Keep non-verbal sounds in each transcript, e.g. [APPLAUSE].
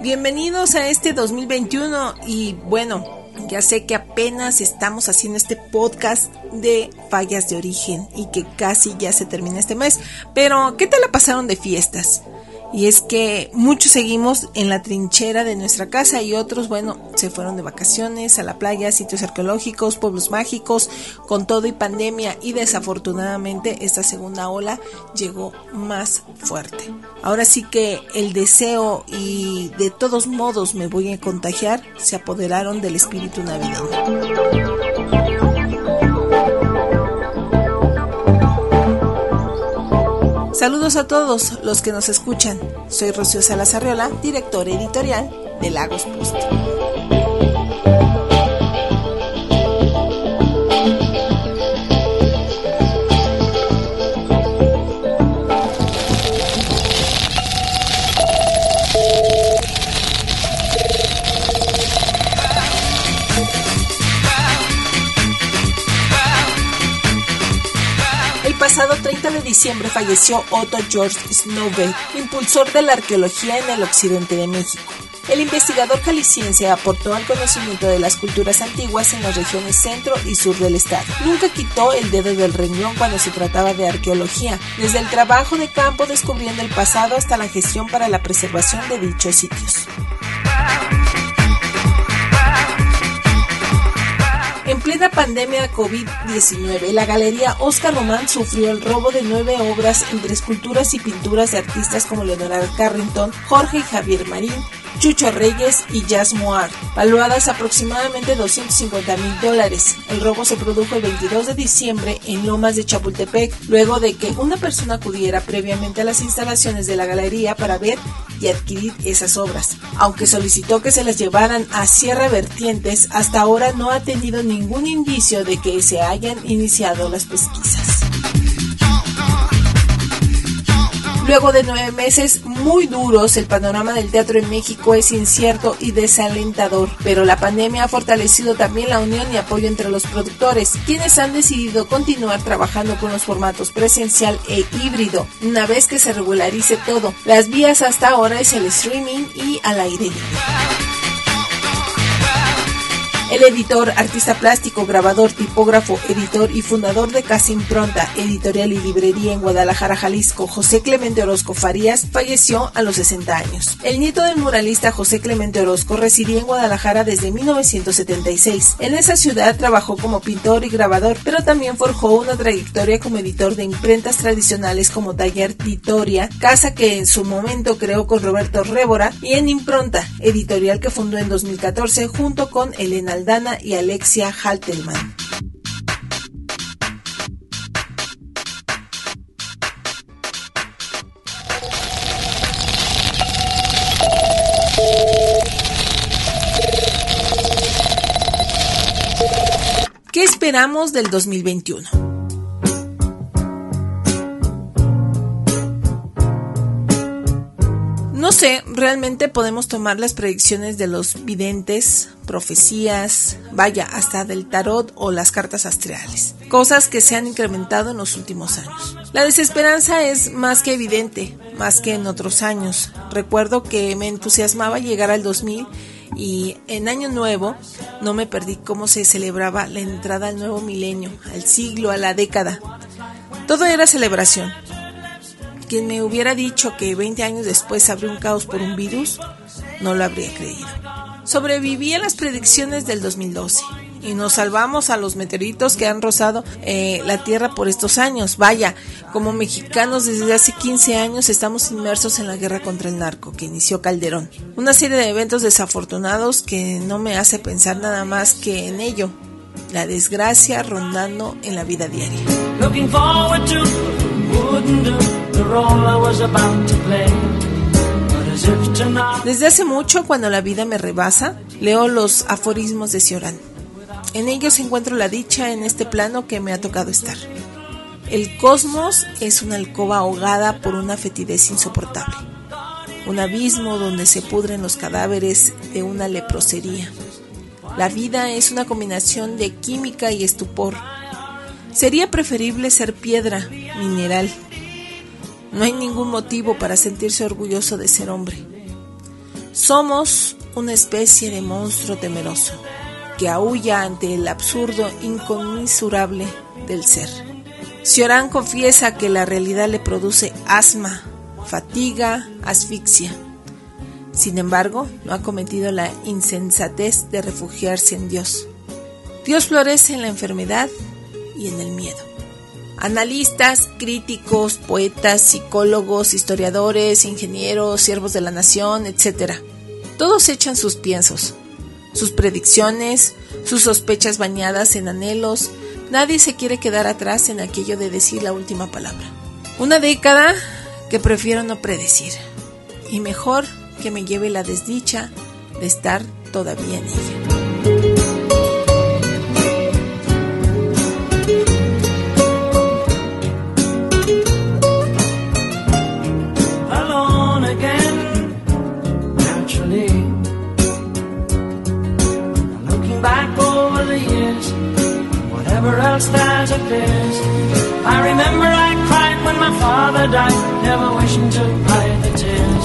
Bienvenidos a este 2021 y bueno, ya sé que apenas estamos haciendo este podcast de fallas de origen y que casi ya se termina este mes, pero ¿qué tal la pasaron de fiestas? Y es que muchos seguimos en la trinchera de nuestra casa y otros, bueno, se fueron de vacaciones a la playa, sitios arqueológicos, pueblos mágicos, con todo y pandemia y desafortunadamente esta segunda ola llegó más fuerte. Ahora sí que el deseo y de todos modos me voy a contagiar se apoderaron del espíritu navideño. Saludos a todos los que nos escuchan. Soy Rocío Salazarriola, director editorial de Lagos Post. Diciembre falleció Otto George Snowbeck, impulsor de la arqueología en el occidente de México. El investigador jalisciense aportó al conocimiento de las culturas antiguas en las regiones centro y sur del estado. Nunca quitó el dedo del renglón cuando se trataba de arqueología, desde el trabajo de campo descubriendo el pasado hasta la gestión para la preservación de dichos sitios. Plena pandemia COVID-19, la Galería Oscar Román sufrió el robo de nueve obras entre esculturas y pinturas de artistas como Leonardo Carrington, Jorge y Javier Marín, Chucho Reyes y Jazz Moar, valuadas aproximadamente 250 mil dólares. El robo se produjo el 22 de diciembre en Lomas de Chapultepec, luego de que una persona acudiera previamente a las instalaciones de la galería para ver y adquirir esas obras. Aunque solicitó que se las llevaran a Sierra Vertientes, hasta ahora no ha tenido ningún indicio de que se hayan iniciado las pesquisas. Luego de nueve meses muy duros, el panorama del teatro en México es incierto y desalentador, pero la pandemia ha fortalecido también la unión y apoyo entre los productores, quienes han decidido continuar trabajando con los formatos presencial e híbrido, una vez que se regularice todo. Las vías hasta ahora es el streaming y al aire libre. El editor, artista plástico, grabador, tipógrafo, editor y fundador de Casa Impronta, editorial y librería en Guadalajara, Jalisco, José Clemente Orozco Farías, falleció a los 60 años. El nieto del muralista José Clemente Orozco residía en Guadalajara desde 1976. En esa ciudad trabajó como pintor y grabador, pero también forjó una trayectoria como editor de imprentas tradicionales como Taller Titoria, casa que en su momento creó con Roberto Révora, y en Impronta, editorial que fundó en 2014 junto con Elena Aldana y Alexia Haltelman. ¿Qué esperamos del 2021? Sé, realmente podemos tomar las predicciones de los videntes, profecías, vaya, hasta del tarot o las cartas astrales, cosas que se han incrementado en los últimos años. La desesperanza es más que evidente, más que en otros años. Recuerdo que me entusiasmaba llegar al 2000 y en Año Nuevo no me perdí cómo se celebraba la entrada al nuevo milenio, al siglo, a la década. Todo era celebración quien me hubiera dicho que 20 años después habría un caos por un virus, no lo habría creído. Sobreviví a las predicciones del 2012 y nos salvamos a los meteoritos que han rozado eh, la Tierra por estos años. Vaya, como mexicanos desde hace 15 años estamos inmersos en la guerra contra el narco que inició Calderón. Una serie de eventos desafortunados que no me hace pensar nada más que en ello. La desgracia rondando en la vida diaria. Desde hace mucho, cuando la vida me rebasa, leo los aforismos de Cioran. En ellos encuentro la dicha en este plano que me ha tocado estar. El cosmos es una alcoba ahogada por una fetidez insoportable, un abismo donde se pudren los cadáveres de una leprosería. La vida es una combinación de química y estupor. Sería preferible ser piedra, mineral, No hay ningún motivo para sentirse orgulloso de ser hombre. Somos una especie de monstruo temeroso que aúlla ante el absurdo inconmensurable del ser. Cioran confiesa que la realidad le produce asma, fatiga, asfixia. Sin embargo, no ha cometido la insensatez de refugiarse en Dios. Dios florece en la enfermedad y en el miedo. Analistas, críticos, poetas, psicólogos, historiadores, ingenieros, siervos de la nación, etc. Todos echan sus piensos, sus predicciones, sus sospechas bañadas en anhelos. Nadie se quiere quedar atrás en aquello de decir la última palabra. Una década que prefiero no predecir. Y mejor que me lleve la desdicha de estar todavía en ella. Where else there's a place. I remember I cried when my father died, never wishing to buy the tears.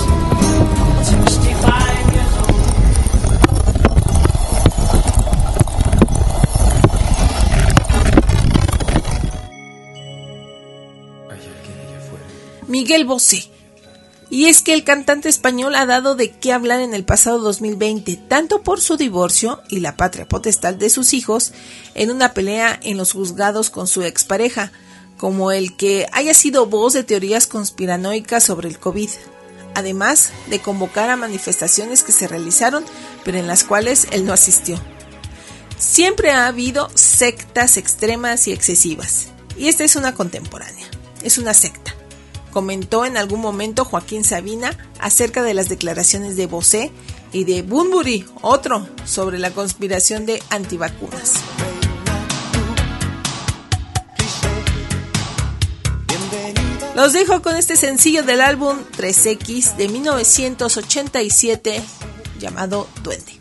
Years old. Miguel Bosé Y es que el cantante español ha dado de qué hablar en el pasado 2020, tanto por su divorcio y la patria potestad de sus hijos, en una pelea en los juzgados con su expareja, como el que haya sido voz de teorías conspiranoicas sobre el COVID, además de convocar a manifestaciones que se realizaron, pero en las cuales él no asistió. Siempre ha habido sectas extremas y excesivas, y esta es una contemporánea, es una secta comentó en algún momento Joaquín Sabina acerca de las declaraciones de Bosé y de Bunbury, otro, sobre la conspiración de antivacunas. Los dejo con este sencillo del álbum 3X de 1987 llamado Duende.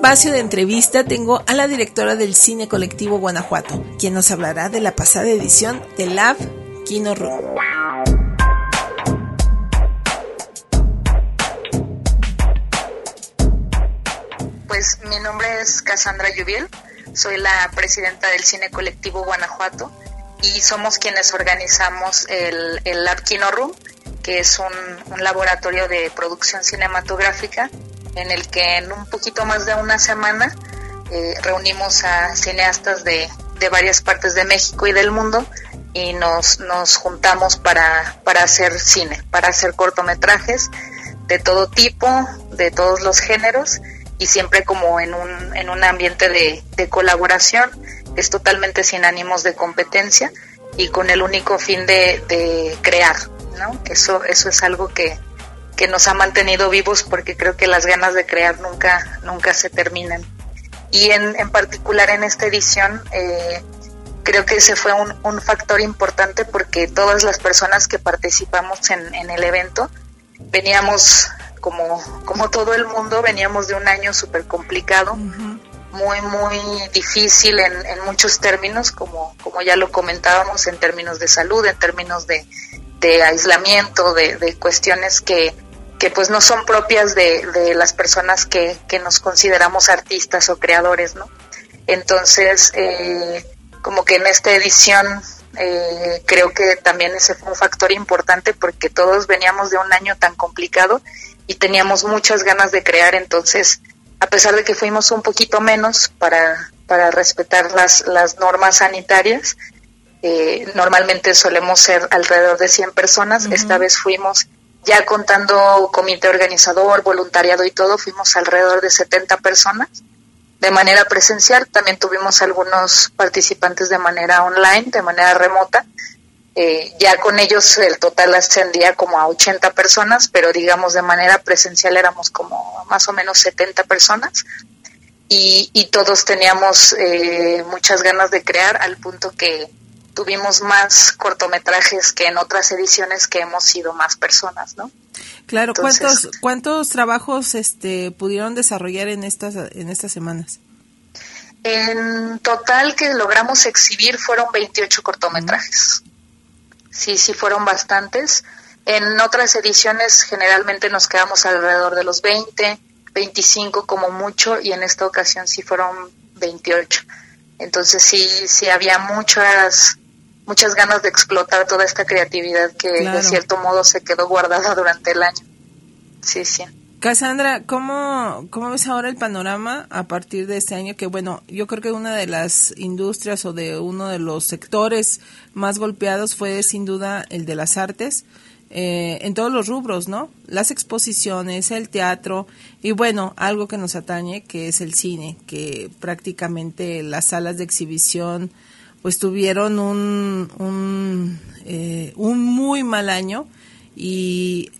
Espacio de entrevista tengo a la directora del Cine Colectivo Guanajuato, quien nos hablará de la pasada edición de Lab Kino Room. Pues mi nombre es Cassandra Lluviel, soy la presidenta del Cine Colectivo Guanajuato y somos quienes organizamos el, el Lab Kino Room, que es un, un, laboratorio de producción cinematográfica en el que en un poquito más de una semana eh, reunimos a cineastas de, de, varias partes de México y del mundo y nos, nos juntamos para, para hacer cine, para hacer cortometrajes de todo tipo, de todos los géneros y siempre como en un, en un ambiente de, de colaboración es totalmente sin ánimos de competencia y con el único fin de, de crear, ¿no? Eso, eso es algo que, que, nos ha mantenido vivos porque creo que las ganas de crear nunca, nunca se terminan. Y en, en particular en esta edición, eh, creo que ese fue un, un, factor importante porque todas las personas que participamos en, en el evento veníamos como, como todo el mundo, veníamos de un año súper complicado. Uh -huh muy, muy difícil en, en, muchos términos, como, como ya lo comentábamos, en términos de salud, en términos de, de aislamiento, de, de, cuestiones que, que pues no son propias de, de las personas que, que, nos consideramos artistas o creadores, ¿no? Entonces, eh, como que en esta edición eh, creo que también ese fue un factor importante porque todos veníamos de un año tan complicado y teníamos muchas ganas de crear, entonces a pesar de que fuimos un poquito menos para, para respetar las, las normas sanitarias, eh, normalmente solemos ser alrededor de 100 personas, uh -huh. esta vez fuimos ya contando comité organizador, voluntariado y todo, fuimos alrededor de 70 personas de manera presencial, también tuvimos algunos participantes de manera online, de manera remota, eh, ya con ellos el total ascendía como a 80 personas, pero digamos de manera presencial éramos como más o menos 70 personas. Y, y todos teníamos eh, muchas ganas de crear al punto que tuvimos más cortometrajes que en otras ediciones que hemos sido más personas, ¿no? Claro, Entonces, ¿cuántos cuántos trabajos este pudieron desarrollar en estas en estas semanas? En total que logramos exhibir fueron 28 cortometrajes. Sí, sí fueron bastantes. En otras ediciones generalmente nos quedamos alrededor de los 20, 25 como mucho y en esta ocasión sí fueron 28. Entonces sí, sí había muchas muchas ganas de explotar toda esta creatividad que claro. de cierto modo se quedó guardada durante el año. Sí, sí. Cassandra, ¿cómo, ¿cómo ves ahora el panorama a partir de este año? Que bueno, yo creo que una de las industrias o de uno de los sectores más golpeados fue sin duda el de las artes, eh, en todos los rubros, ¿no? Las exposiciones, el teatro y bueno, algo que nos atañe, que es el cine, que prácticamente las salas de exhibición pues tuvieron un, un, eh, un muy mal año y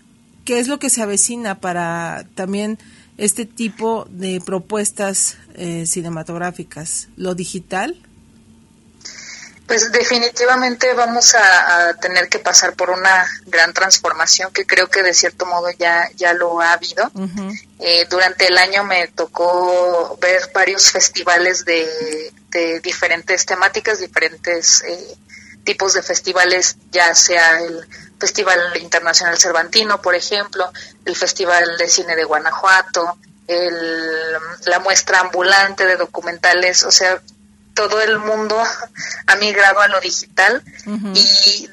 qué es lo que se avecina para también este tipo de propuestas eh, cinematográficas, lo digital. Pues definitivamente vamos a, a, tener que pasar por una gran transformación que creo que de cierto modo ya, ya lo ha habido. Uh -huh. eh, durante el año me tocó ver varios festivales de, de diferentes temáticas, diferentes eh, tipos de festivales, ya sea el Festival Internacional Cervantino, por ejemplo, el Festival de Cine de Guanajuato, el, la muestra ambulante de documentales, o sea, todo el mundo [LAUGHS] ha migrado a lo digital uh -huh. y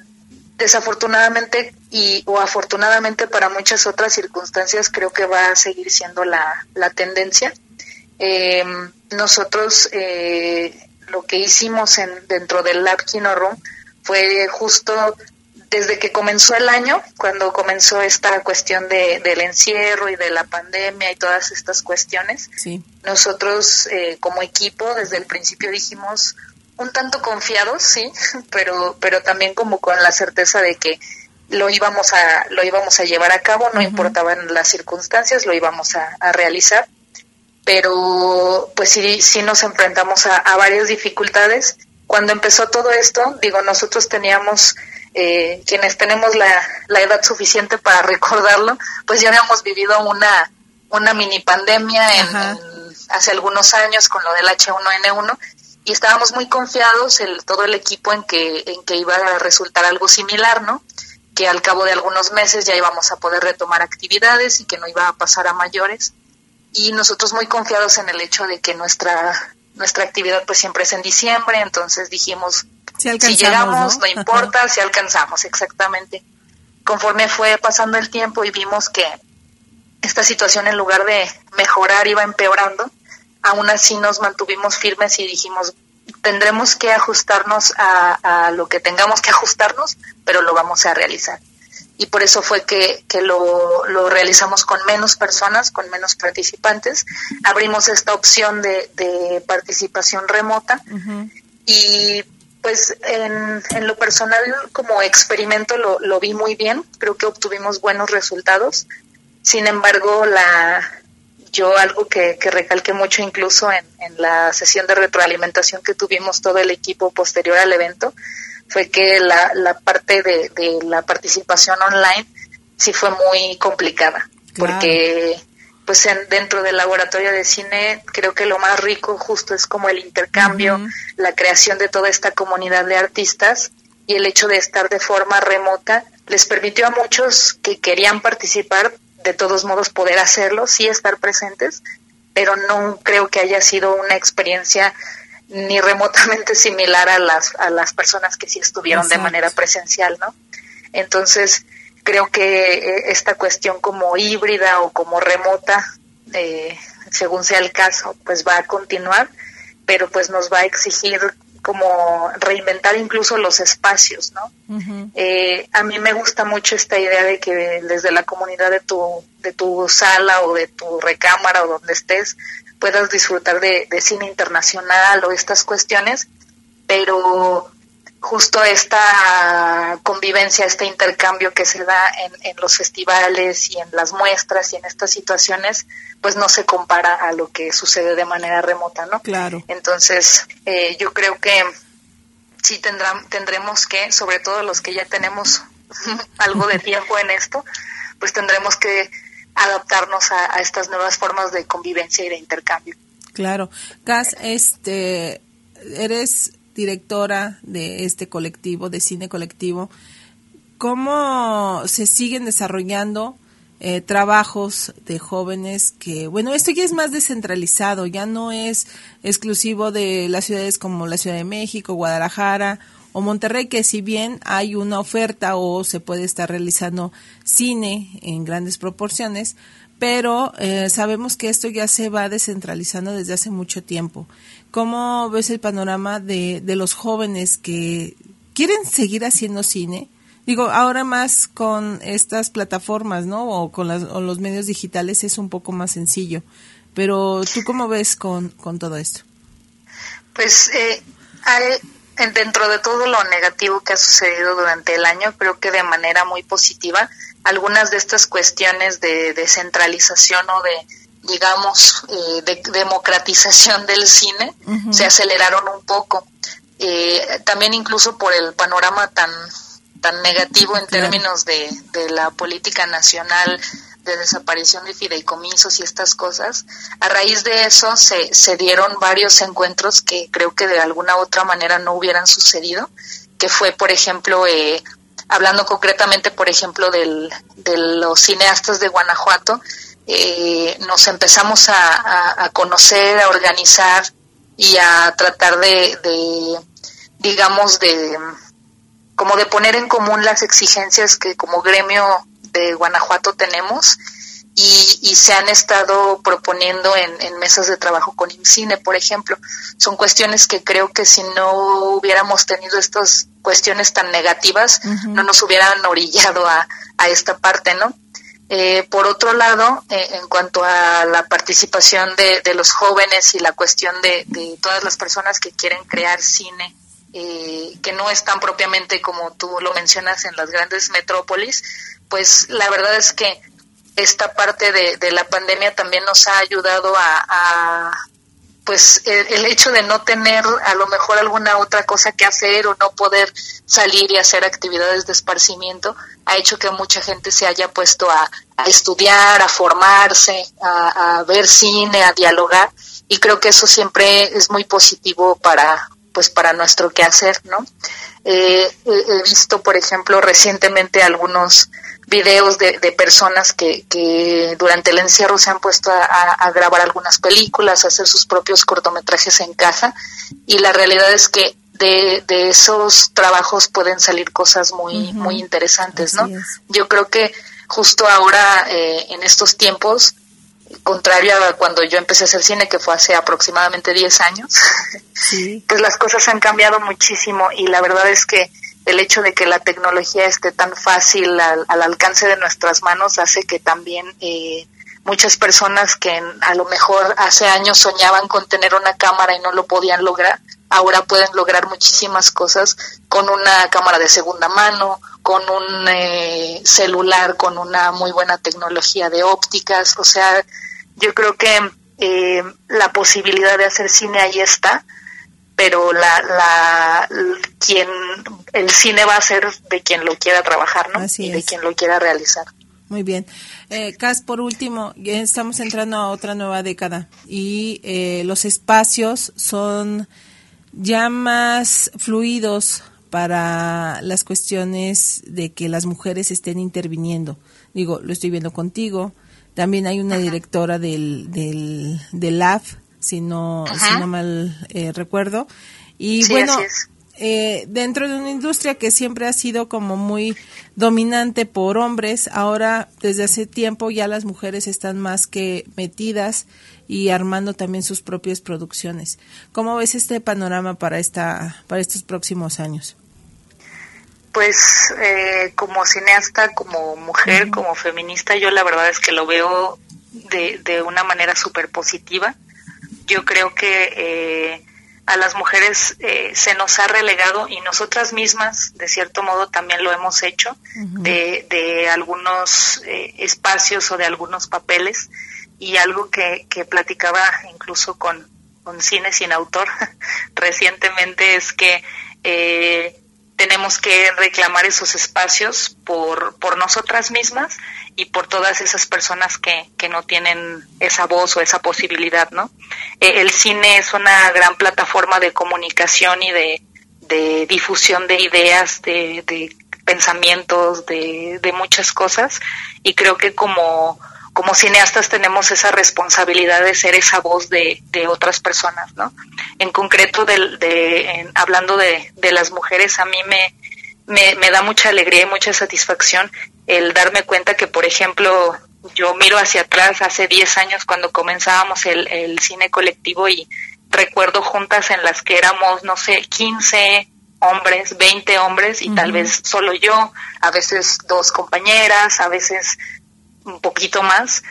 desafortunadamente y o afortunadamente para muchas otras circunstancias creo que va a seguir siendo la, la tendencia. Eh, nosotros eh, lo que hicimos en, dentro del Lab Kino Room fue justo desde que comenzó el año, cuando comenzó esta cuestión de, del encierro y de la pandemia y todas estas cuestiones, sí. nosotros eh, como equipo desde el principio dijimos un tanto confiados, sí, [LAUGHS] pero, pero también como con la certeza de que lo íbamos a, lo íbamos a llevar a cabo, no uh -huh. importaban las circunstancias, lo íbamos a, a, realizar, pero pues sí, sí nos enfrentamos a, a varias dificultades. Cuando empezó todo esto, digo, nosotros teníamos eh, quienes tenemos la, la, edad suficiente para recordarlo, pues ya habíamos vivido una, una mini pandemia en, en, hace algunos años con lo del H1N1 y estábamos muy confiados el, todo el equipo en que, en que iba a resultar algo similar, ¿no? Que al cabo de algunos meses ya íbamos a poder retomar actividades y que no iba a pasar a mayores. Y nosotros muy confiados en el hecho de que nuestra, nuestra actividad pues siempre es en diciembre, entonces dijimos, si, llegamos, ¿no? [LAUGHS] importa, si alcanzamos, exactamente. Conforme fue pasando el tiempo y vimos que esta situación en lugar de mejorar iba empeorando, aún así nos mantuvimos firmes y dijimos, tendremos que ajustarnos a, lo que tengamos que ajustarnos, pero lo vamos a realizar. Y por eso fue que, que lo, lo, realizamos con menos personas, con menos participantes. Abrimos esta opción de, de participación remota y pues en, en, lo personal como experimento lo, lo vi muy bien, creo que obtuvimos buenos resultados. Sin embargo, la, yo algo que, que recalqué mucho incluso en, en, la sesión de retroalimentación que tuvimos todo el equipo posterior al evento fue que la, la parte de, de la participación online sí fue muy complicada. Porque pues en, dentro del laboratorio de cine creo que lo más rico justo es como el intercambio, la creación de toda esta comunidad de artistas y el hecho de estar de forma remota les permitió a muchos que querían participar de todos modos poder hacerlo, sí estar presentes, pero no creo que haya sido una experiencia ni remotamente similar a las, a las personas que sí estuvieron de manera presencial, ¿no? Entonces, creo que eh, esta cuestión como híbrida o como remota, eh, según sea el caso, pues va a continuar, pero pues nos va a exigir como reinventar incluso los espacios, ¿no? eh, a mí me gusta mucho esta idea de que desde la comunidad de tu, de tu sala o de tu recámara o donde estés puedas disfrutar de, de cine internacional o estas cuestiones, pero justo esta convivencia, este intercambio que se da en, en, los festivales y en las muestras y en estas situaciones, pues no se compara a lo que sucede de manera remota, ¿no? Claro. Entonces, eh, yo creo que sí tendremos que, sobre todo los que ya tenemos [LAUGHS] algo de tiempo en esto, pues tendremos que adaptarnos a, a estas nuevas formas de convivencia y de intercambio. Claro. Gas, este, eres directora de este colectivo, de cine colectivo, ¿cómo se siguen desarrollando eh, trabajos de jóvenes que, bueno, esto ya es más descentralizado, ya no es exclusivo de las ciudades como la Ciudad de México, Guadalajara o Monterrey, que si bien hay una oferta o se puede estar realizando cine en grandes proporciones, pero eh, sabemos que esto ya se va descentralizando desde hace mucho tiempo. ¿Cómo ves el panorama de, de los jóvenes que quieren seguir haciendo cine? Digo, ahora más con estas plataformas, ¿no? O con las, o los medios digitales es un poco más sencillo. Pero tú cómo ves con, todo esto? Pues eh, dentro de todo lo negativo que ha sucedido durante el año, creo que de manera muy positiva, algunas de estas cuestiones de descentralización o de, digamos, eh, de democratización del cine se aceleraron un poco. Eh, también incluso por el panorama tan tan negativo en términos de, de la política nacional de desaparición de fideicomisos y estas cosas. A raíz de eso se, se dieron varios encuentros que creo que de alguna u otra manera no hubieran sucedido, que fue, por ejemplo, eh, hablando concretamente, por ejemplo, del, de los cineastas de Guanajuato, eh, nos empezamos a, a, conocer, a organizar y a tratar de, de digamos, de como de poner en común las exigencias que como gremio de Guanajuato tenemos y, y se han estado proponiendo en, en, mesas de trabajo con IMCINE, por ejemplo. Son cuestiones que creo que si no hubiéramos tenido estas cuestiones tan negativas, uh -huh. no nos hubieran orillado a, a esta parte, ¿no? Eh, por otro lado, eh, en cuanto a la participación de, de, los jóvenes y la cuestión de, de, todas las personas que quieren crear cine, eh, que no están propiamente como tú lo mencionas en las grandes metrópolis, pues la verdad es que esta parte de, de la pandemia también nos ha ayudado a, pues el, hecho de no tener a lo mejor alguna otra cosa que hacer o no poder salir y hacer actividades de esparcimiento ha hecho que mucha gente se haya puesto a, a estudiar, a formarse, a, a, ver cine, a dialogar y creo que eso siempre es muy positivo para pues para nuestro quehacer, ¿no? Eh, he visto, por ejemplo, recientemente algunos videos de, personas que, que, durante el encierro se han puesto a, grabar algunas películas, a hacer sus propios cortometrajes en casa y la realidad es que de, de esos trabajos pueden salir cosas muy, muy interesantes, ¿no? Yo creo que justo ahora, eh, en estos tiempos, contrario a cuando yo empecé a hacer cine, que fue hace aproximadamente 10 años, [LAUGHS] pues las cosas han cambiado muchísimo y la verdad es que el hecho de que la tecnología esté tan fácil al, alcance de nuestras manos hace que también eh, muchas personas que a lo mejor hace años soñaban con tener una cámara y no lo podían lograr, ahora pueden lograr muchísimas cosas con una cámara de segunda mano, con un eh, celular, con una muy buena tecnología de ópticas. O sea, yo creo que eh, la posibilidad de hacer cine ahí está, pero la, la, quien, el cine va a ser de quien lo quiera trabajar, ¿no? y de quien lo quiera realizar. Muy bien. Eh, Cas, por último, ya estamos entrando a otra nueva década y eh, los espacios son ya más fluidos para las cuestiones de que las mujeres estén interviniendo. Digo, lo estoy viendo contigo. También hay una directora del, del, del LAF, si no, si no mal eh, recuerdo. Y bueno, eh, dentro de una industria que siempre ha sido como muy dominante por hombres, ahora desde hace tiempo ya las mujeres están más que metidas y armando también sus propias producciones. ¿Cómo ves este panorama para esta para estos próximos años? Pues eh, como cineasta, como mujer, como feminista, yo la verdad es que lo veo de, de una manera súper positiva. Yo creo que eh, a las mujeres eh, se nos ha relegado y nosotras mismas, de cierto modo, también lo hemos hecho, de, de, algunos eh, espacios o de algunos papeles. Y algo que, que platicaba incluso con, con Cine Sin Autor [LAUGHS] recientemente es que eh, tenemos que reclamar esos espacios por, por nosotras mismas y por todas esas personas que, que no tienen esa voz o esa posibilidad, ¿no? Eh, el cine es una gran plataforma de comunicación y de, de difusión de ideas, de, de pensamientos, de, de muchas cosas y creo que como como cineastas tenemos esa responsabilidad de ser esa voz de, de otras personas, ¿no? En concreto, de, hablando de, de, las mujeres, a mí me, me, me, da mucha alegría y mucha satisfacción el darme cuenta que, por ejemplo, yo miro hacia atrás hace 10 años cuando comenzábamos el, el cine colectivo y recuerdo juntas en las que éramos, no sé, 15 hombres, 20 hombres y tal vez solo yo, a veces dos compañeras, a veces un poquito más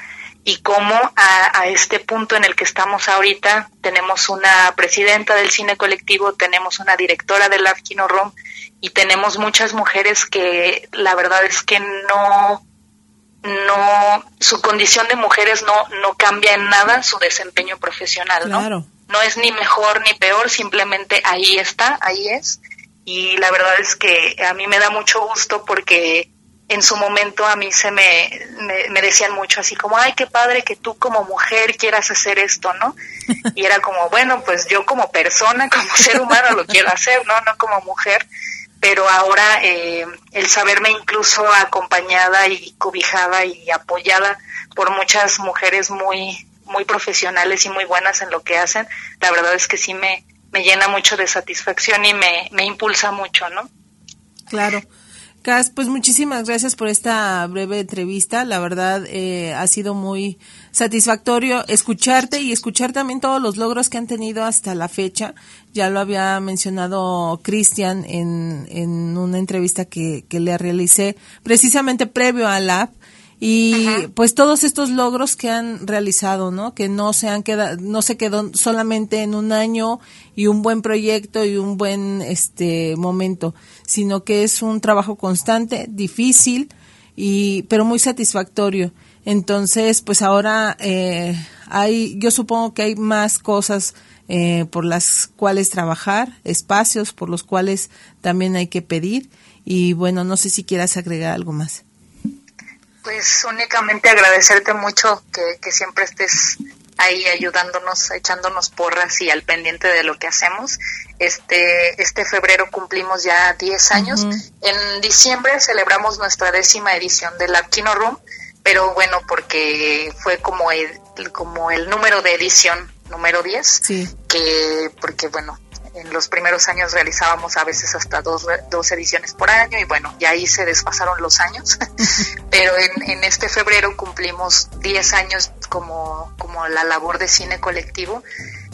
y cómo a, a, este punto en el que estamos ahorita tenemos una presidenta del cine colectivo, tenemos una directora del Kino Room y tenemos muchas mujeres que la verdad es que no no su condición de mujeres no no cambia en nada su desempeño profesional, ¿no? No es ni mejor ni peor, simplemente ahí está, ahí es. Y la verdad es que a mí me da mucho gusto porque en su momento a mí se me, me, decían mucho así como, ay, qué padre que tú como mujer quieras hacer esto, ¿no? Y era como, bueno, pues yo como persona, [LAUGHS] como ser humano lo quiero hacer, ¿no? No como mujer, pero ahora eh, el saberme incluso acompañada y cobijada y apoyada por muchas mujeres muy, muy profesionales y muy buenas en lo que hacen, la verdad es que sí me, me llena mucho de satisfacción y me, me impulsa mucho, ¿no? Claro pues muchísimas gracias por esta breve entrevista. La verdad eh, ha sido muy satisfactorio escucharte y escuchar también todos los logros que han tenido hasta la fecha. Ya lo había mencionado Cristian en, en una entrevista que, que le realicé precisamente previo a la y pues todos estos logros que han realizado, ¿no? Que no se han quedado, no se quedó solamente en un año y un buen proyecto y un buen este momento, sino que es un trabajo constante, difícil y pero muy satisfactorio. Entonces, pues ahora eh, hay, yo supongo que hay más cosas eh, por las cuales trabajar, espacios por los cuales también hay que pedir y bueno, no sé si quieras agregar algo más. Pues únicamente agradecerte mucho que, siempre estés ahí ayudándonos, echándonos porras y al pendiente de lo que hacemos. Este, este febrero cumplimos ya 10 años. En diciembre celebramos nuestra décima edición de la Kino Room, pero bueno, porque fue como el, como el número de edición número 10, que porque bueno, en los primeros años realizábamos a veces hasta dos, dos ediciones por año y bueno, ya ahí se desfasaron los años, [LAUGHS] pero en, en, este febrero cumplimos 10 años como, como la labor de cine colectivo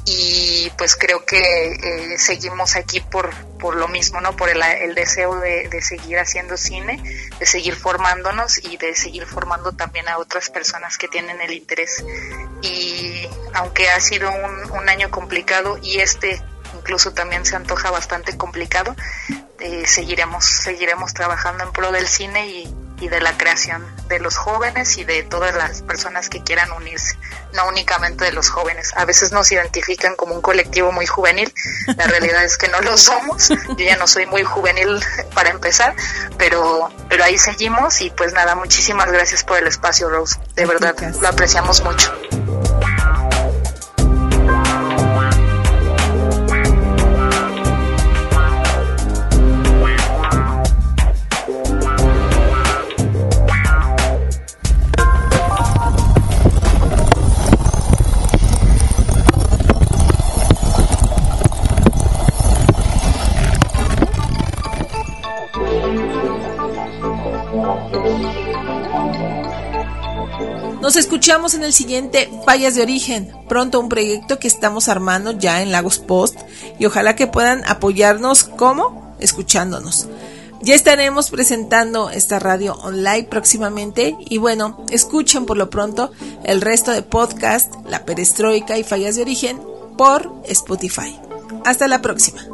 y pues creo que eh, seguimos aquí por, por lo mismo, ¿no? Por el, el deseo de, de, seguir haciendo cine, de seguir formándonos y de seguir formando también a otras personas que tienen el interés. Y aunque ha sido un, un año complicado y este incluso también se antoja bastante complicado, eh, seguiremos, seguiremos trabajando en pro del cine y, y de la creación de los jóvenes y de todas las personas que quieran unirse, no únicamente de los jóvenes. A veces nos identifican como un colectivo muy juvenil, la realidad es que no lo somos, yo ya no soy muy juvenil [LAUGHS] para empezar, pero, pero ahí seguimos y pues nada, muchísimas gracias por el espacio, Rose, de verdad, lo apreciamos mucho. Nos escuchamos en el siguiente Fallas de Origen, pronto un proyecto que estamos armando ya en Lagos Post y ojalá que puedan apoyarnos como escuchándonos. Ya estaremos presentando esta radio online próximamente y bueno, escuchen por lo pronto el resto de podcast, La Perestroika y Fallas de Origen por Spotify. Hasta la próxima.